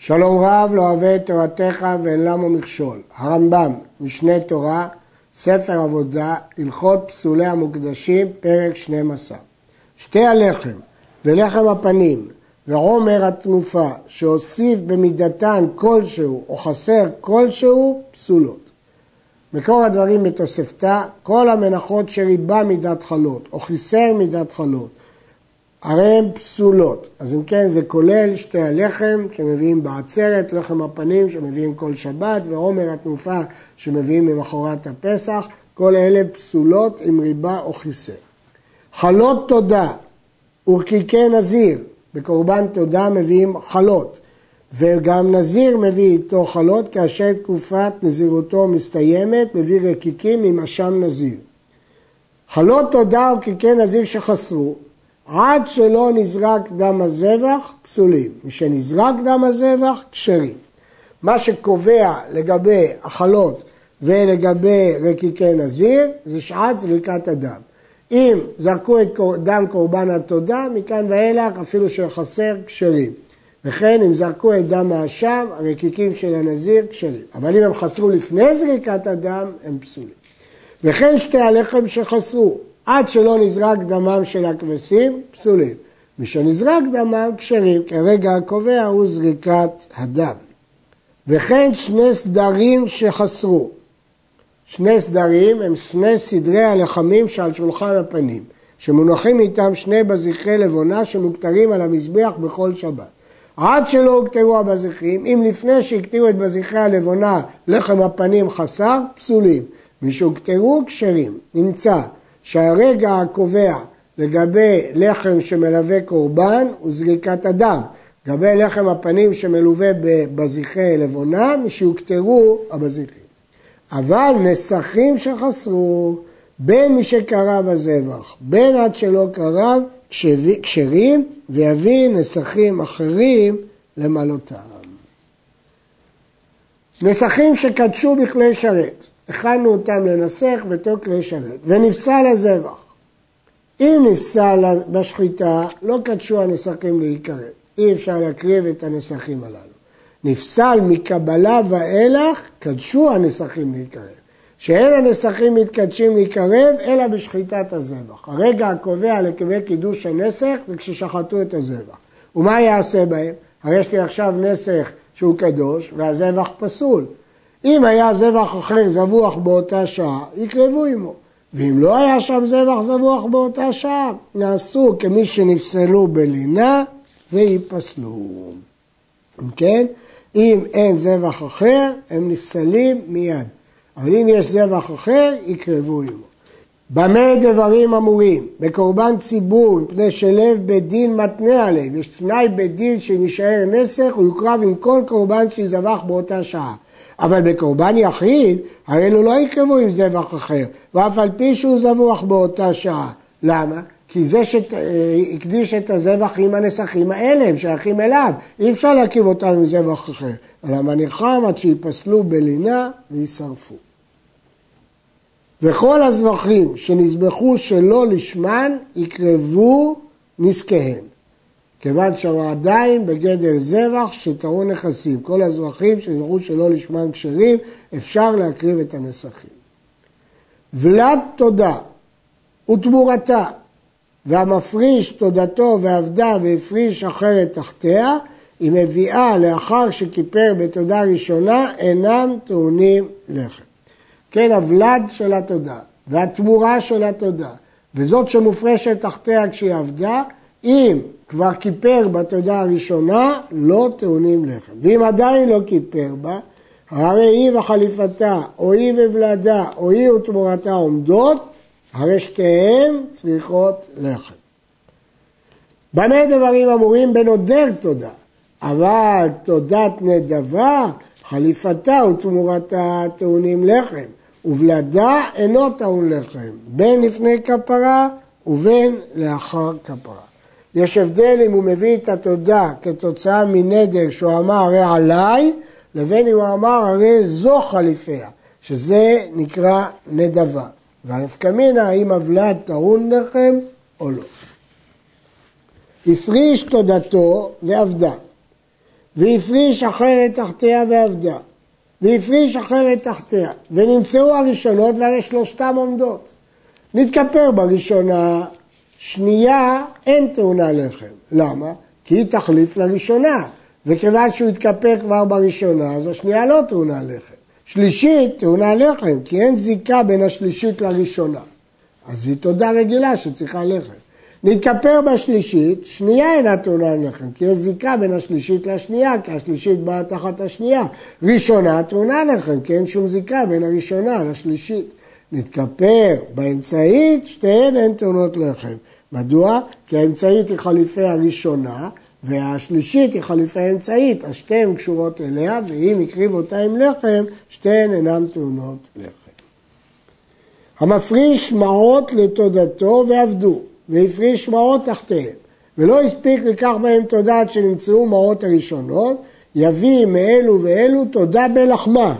שלום רב לא אוהב את תורתך ואין למה מכשול. הרמב"ם, משנה תורה, ספר עבודה, הלכות פסולי המוקדשים, פרק 12. שתי הלחם ולחם הפנים ועומר התנופה שהוסיף במידתן כלשהו או חסר כלשהו, פסולות. מקור הדברים בתוספתא, כל המנחות שריבה מידת חלות או חיסר מידת חלות הרי הן פסולות. אז אם כן זה כולל שתי הלחם שמביאים בעצרת, לחם הפנים שמביאים כל שבת ועומר התנופה שמביאים ממחרת הפסח, כל אלה פסולות עם ריבה או כיסא. חלות תודה ורקיקי נזיר, בקורבן תודה מביאים חלות, וגם נזיר מביא איתו חלות כאשר תקופת נזירותו מסתיימת, מביא רקיקים עם אשם נזיר. חלות תודה ורקיקי נזיר שחסרו, עד שלא נזרק דם הזבח, פסולים. משנזרק דם הזבח, כשרים. מה שקובע לגבי החלות ולגבי רקיקי נזיר, זה שעת זריקת הדם. אם זרקו את דם קורבן התודה, מכאן ואילך אפילו שחסר כשרים. וכן אם זרקו את דם האשם, הרקיקים של הנזיר כשרים. אבל אם הם חסרו לפני זריקת הדם, הם פסולים. וכן שתי הלחם שחסרו, עד שלא נזרק דמם של הכבשים, פסולים. משנזרק דמם, כשרים, כי הרגע הקובע הוא זריקת הדם. וכן שני סדרים שחסרו. שני סדרים הם שני סדרי הלחמים שעל שולחן הפנים, שמונחים איתם שני בזיחי לבונה שמוכתרים על המזבח בכל שבת. עד שלא הוכתרו הבזיחים, אם לפני שהקטירו את בזיחי הלבונה לחם הפנים חסר, פסולים. משהוכתרו כשרים. נמצא שהרגע הקובע לגבי לחם שמלווה קורבן הוא זריקת הדם. לגבי לחם הפנים שמלווה בבזיחי לבונה, משהוכתרו הבזיחים. אבל נסכים שחסרו, בין מי שקרב הזבח, בין עד שלא קרב, כשרים, ויביא נסכים אחרים למלותם. נסכים שקדשו בכלי שרת, הכנו אותם לנסח בתור כלי שרת, ונפסל הזבח. אם נפסל בשחיטה, לא קדשו הנסכים להיקרב. אי אפשר להקריב את הנסכים הללו. נפסל מקבלה ואילך, קדשו הנסכים להיקרב. שאין הנסכים מתקדשים להיקרב, אלא בשחיטת הזבח. הרגע הקובע לקבל קידוש הנסך זה כששחטו את הזבח. ומה יעשה בהם? הרי יש לי עכשיו נסך שהוא קדוש והזבח פסול. אם היה זבח אחר זבוח באותה שעה, יקרבו עמו. ואם לא היה שם זבח זבוח באותה שעה, נעשו כמי שנפסלו בלינה וייפסלו. אם כן, אם אין זבח אחר, הם נפסלים מיד. אבל אם יש זבח אחר, יקרבו עמו. במה דברים אמורים? בקורבן ציבור, מפני שלב בית דין מתנה עליהם. יש תנאי בית דין שאם יישאר נסך, הוא יוקרב עם כל קורבן שיזבח באותה שעה. אבל בקורבן יחיד, הרי אלו לא יקרבו עם זבח אחר, ואף על פי שהוא זבוח באותה שעה. למה? כי זה שהקדיש את הזבח עם הנסכים האלה, הם שייכים אליו, אי אפשר להקיב אותם עם זבח אחר. על המניחם עד שיפסלו בלינה וישרפו. וכל הזבחים שנזבחו שלא לשמן יקרבו נזקיהם. כיוון שהם עדיין בגדר זבח שטעון נכסים. כל הזבחים שנזבחו שלא לשמן כשרים, אפשר להקריב את הנסכים. ולד תודה ותמורתה והמפריש תודתו ועבדה והפריש אחרת תחתיה, היא מביאה לאחר שכיפר בתודה ראשונה, אינם טעונים לחם. כן, הוולד של התודה והתמורה של התודה, וזאת שמופרשת תחתיה כשהיא עבדה, אם כבר כיפר בתודה הראשונה, לא טעונים לחם. ואם עדיין לא כיפר בה, הרי היא וחליפתה, או היא וולדה, או היא ותמורתה עומדות, הרי שתיהן צריכות לחם. במה דברים אמורים בנודר תודה, אבל תודת נדבה, חליפתה ותמורתה טעונים לחם, ובלדה אינו טעון לחם, בין לפני כפרה ובין לאחר כפרה. יש הבדל אם הוא מביא את התודה כתוצאה מנדר שהוא אמר הרי עליי, לבין אם הוא אמר הרי זו חליפיה, שזה נקרא נדבה. והנפקא מינה האם הוולד טעון לחם או לא. הפריש תודתו ועבדה, והפריש אחרת תחתיה ועבדה, והפריש אחרת תחתיה, ונמצאו הראשונות והרי שלושתם עומדות. נתכפר בראשונה, שנייה אין טעונה לחם. למה? כי היא תחליף לראשונה, וכיוון שהוא התכפר כבר בראשונה, אז השנייה לא טעונה לחם. שלישית טעונה לחם, כי אין זיקה בין השלישית לראשונה. אז היא תודה רגילה שצריכה לחם. נתכפר בשלישית, שנייה אינה טעונה לחם, כי יש זיקה בין השלישית לשנייה, כי השלישית באה תחת השנייה. ראשונה טעונה לחם, כי אין שום זיקה בין הראשונה לשלישית. נתכפר באמצעית, שתיהן הן טעונות לחם. מדוע? כי האמצעית היא חליפי הראשונה, והשלישית היא חליפי האמצעית, אז שתיהן קשורות אליה, ואם הקריב אותה עם לחם, שתיהן אינן טעונות לחם. המפריש מעות לתודתו ועבדו, והפריש מעות תחתיהם, ולא הספיק לקח בהם תודה עד שנמצאו מעות הראשונות, יביא מאלו ואלו תודה בלחמה,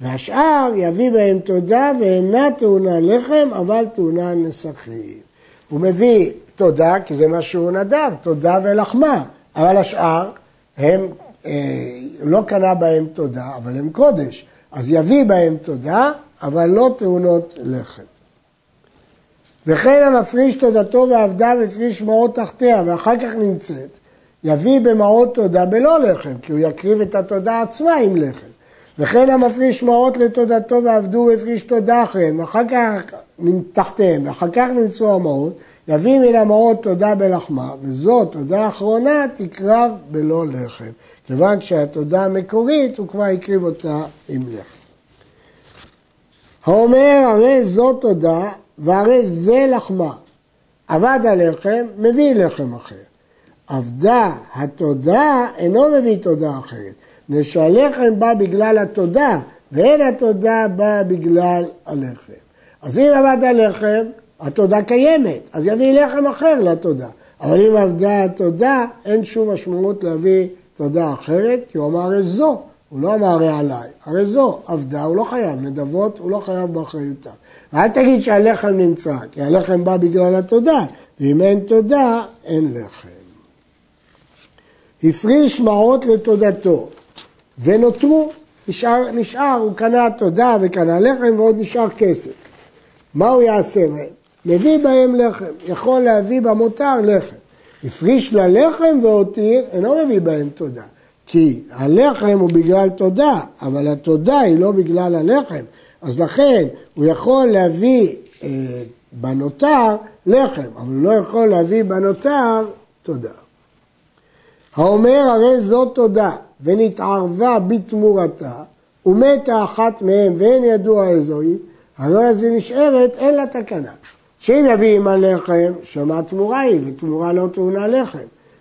והשאר יביא בהם תודה ואינה טעונה לחם, אבל טעונה נסכים. הוא מביא תודה, כי זה מה שהוא נדב, תודה ולחמה, אבל השאר הם, אה, לא קנה בהם תודה, אבל הם קודש, אז יביא בהם תודה, אבל לא טעונות לחם. וכן המפריש תודתו ועבדה והפריש מעות תחתיה ואחר כך נמצאת, יביא במעות תודה בלא לחם, כי הוא יקריב את התודה עצמה עם לחם. וכן המפריש מעות לתודתו ועבדו והפריש תודה אחריהם, ואחר כך תחתיהם, ואחר כך נמצאו המעות, יביא מן המעות תודה בלחמה, וזאת תודה אחרונה תקרב בלא לחם. כיוון שהתודה המקורית, הוא כבר הקריב אותה עם לחם. האומר הרי זאת תודה והרי זה לחמה. אבד הלחם, מביא לחם אחר. אבדה התודה, אינו מביא תודה אחרת. מפני שהלחם בא בגלל התודה, ואין התודה באה בגלל הלחם. אז אם עבד הלחם, התודה קיימת, אז יביא לחם אחר לתודה. אבל אם עבדה התודה, אין שום משמעות להביא תודה אחרת, כי הוא אמר זו, הוא לא אמר הרי עליי, הרי זו, עבדה, הוא לא חייב, נדבות, הוא לא חייב באחריותה. ואל תגיד שהלחם נמצא, כי הלחם בא בגלל התודה, ואם אין תודה, אין לחם. הפריש מעות לתודתו, ונותרו, נשאר, נשאר, הוא קנה תודה וקנה לחם ועוד נשאר כסף. מה הוא יעשה מהם? מביא בהם לחם, יכול להביא במותר לחם. הפריש ללחם והותיר, אינו מביא בהם תודה. כי הלחם הוא בגלל תודה, אבל התודה היא לא בגלל הלחם. אז לכן הוא יכול להביא אה, בנותר לחם, אבל הוא לא יכול להביא בנותר תודה. האומר הרי זאת תודה, ונתערבה בתמורתה, ומתה אחת מהם ואין ידוע איזו היא, הרי אז היא נשארת, אין לה תקנה. שאם יביא עמה לחם, שמע תמורה היא, ותמורה לא טעונה לחם.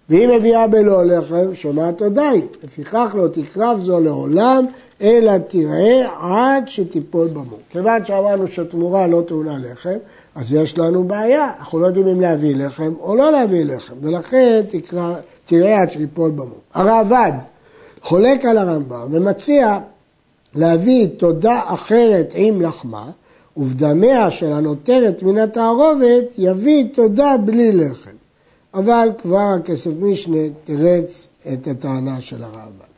ואם מביאה בלא לחם, שמע תודה היא. לפיכך לא תקרב זו לעולם, אלא תראה עד שתיפול במור. כיוון שאמרנו שתמורה לא טעונה לחם, אז יש לנו בעיה, אנחנו לא יודעים אם להביא לחם או לא להביא לחם, ולכן תקרא, תראה עד שתיפול במור. הרעב"ד חולק על הרמב"ם ומציע להביא תודה אחרת עם לחמה, ובדמיה של הנותרת מן התערובת יביא תודה בלי לחם. אבל כבר הכסף משנה תירץ את הטענה של הרעב"ד.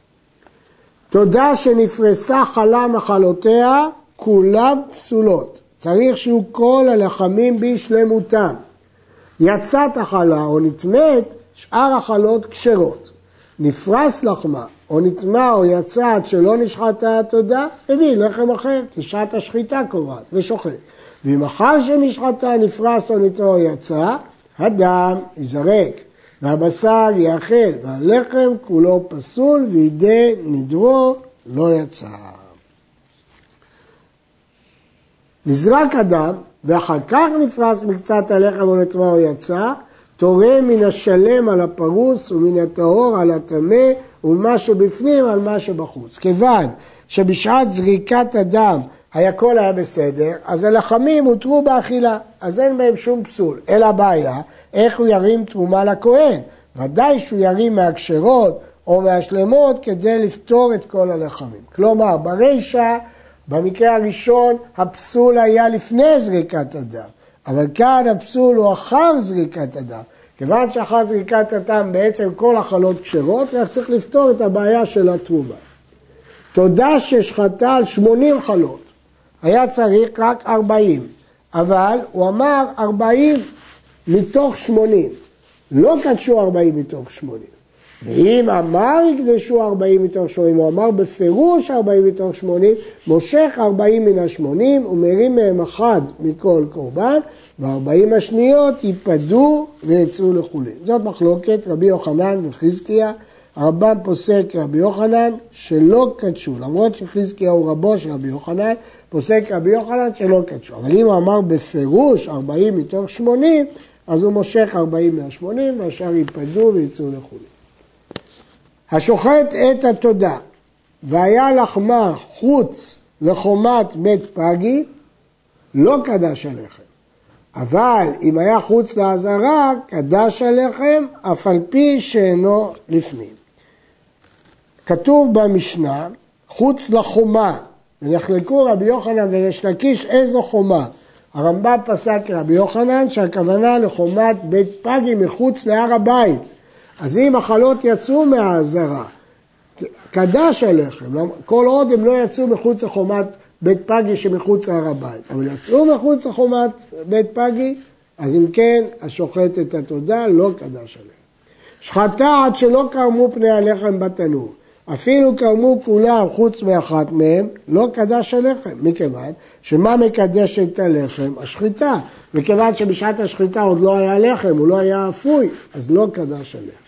תודה שנפרסה חלה מחלותיה, כולן פסולות. צריך שיהיו כל הלחמים בשלמותם. יצאת החלה או נטמאת, שאר החלות כשרות. נפרס לחמה או נטמע או יצא עד שלא נשחטה התודה, הביא לחם אחר, כי שעת השחיטה קובעת ושוחט. ואם אחר שנשחטה נפרס או נטמע או יצא, הדם ייזרק, והבשר יאכל, והלחם כולו פסול, וידי נדרו לא יצא. נזרק הדם, ואחר כך נפרס מקצת הלחם או נטמע או יצא, תורם מן השלם על הפרוס ומן הטהור על הטמא ומה שבפנים על מה שבחוץ. כיוון שבשעת זריקת הדם הכל היה בסדר, אז הלחמים הותרו באכילה, אז אין בהם שום פסול. אלא הבעיה, איך הוא ירים תרומה לכהן? ודאי שהוא ירים מהכשרות או מהשלמות כדי לפתור את כל הלחמים. כלומר, ברישא, במקרה הראשון, הפסול היה לפני זריקת הדם, אבל כאן הפסול הוא אחר זריקת הדם. כיוון שאחר זריקת הטעם בעצם כל החלות כשרות, רק צריך לפתור את הבעיה של התרומה. תודה ששחטה על 80 חלות, היה צריך רק 40, אבל הוא אמר 40 מתוך 80, לא קדשו 40 מתוך 80. ואם אמר יקדשו 40 מתוך 80, הוא אמר בפירוש 40 מתוך 80, מושך 40 מן ה-80 ומרים מהם אחד מכל קורבן, ו-40 השניות ייפדו ויצאו לחולין. זאת מחלוקת רבי יוחנן וחזקיה. הרמב"ם פוסק רבי יוחנן שלא קדשו, למרות שחזקיה הוא רבו של רבי יוחנן, פוסק רבי יוחנן שלא קדשו. אבל אם הוא אמר בפירוש 40 מתוך 80, אז הוא מושך 40 מה-80 והשאר ייפדו ויצאו לחולין. השוחט את התודה והיה לחמה חוץ לחומת בית פגי, לא קדש הלחם. אבל אם היה חוץ לעזרה, קדש הלחם, אף על פי שאינו לפנים. כתוב במשנה, חוץ לחומה, ונחלקו רבי יוחנן וריש לקיש איזו חומה. הרמב"ם פסק רבי יוחנן שהכוונה לחומת בית פגי מחוץ להר הבית. אז אם החלות יצאו מהעזרה, קדש הלחם, כל עוד הם לא יצאו מחוץ לחומת בית פגי שמחוץ להר הבית, אבל יצאו מחוץ לחומת בית פגי, אז אם כן, השוחט את התודה לא קדש עליהם. שחטה עד שלא קרמו פני הלחם בתנור. אפילו קרמו כולם חוץ מאחת מהם, לא קדש הלחם, מכיוון שמה מקדש את הלחם? השחיטה. וכיוון שבשעת השחיטה עוד לא היה לחם, הוא לא היה אפוי, אז לא קדש הלחם.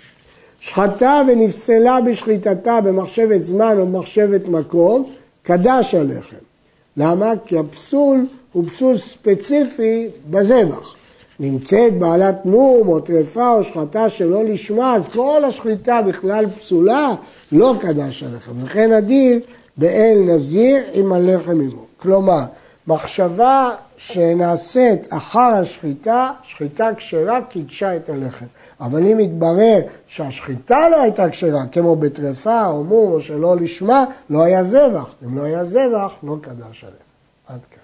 שחטה ונפסלה בשחיטתה במחשבת זמן או במחשבת מקום, קדש הלחם. למה? כי הפסול הוא פסול ספציפי בזבח. נמצאת בעלת מום או טרפה או שחטה שלא לשמה, אז כל השחיטה בכלל פסולה, לא קדש הלחם. וכן הדין באל נזיר עם הלחם עמו. כלומר, מחשבה שנעשית אחר השחיטה, שחיטה כשרה קידשה את הלחם. אבל אם יתברר שהשחיטה לא הייתה כשרה, כמו בטרפה או מום או שלא לשמה, לא היה זבח. אם לא היה זבח, לא קדש עליה. עד כאן.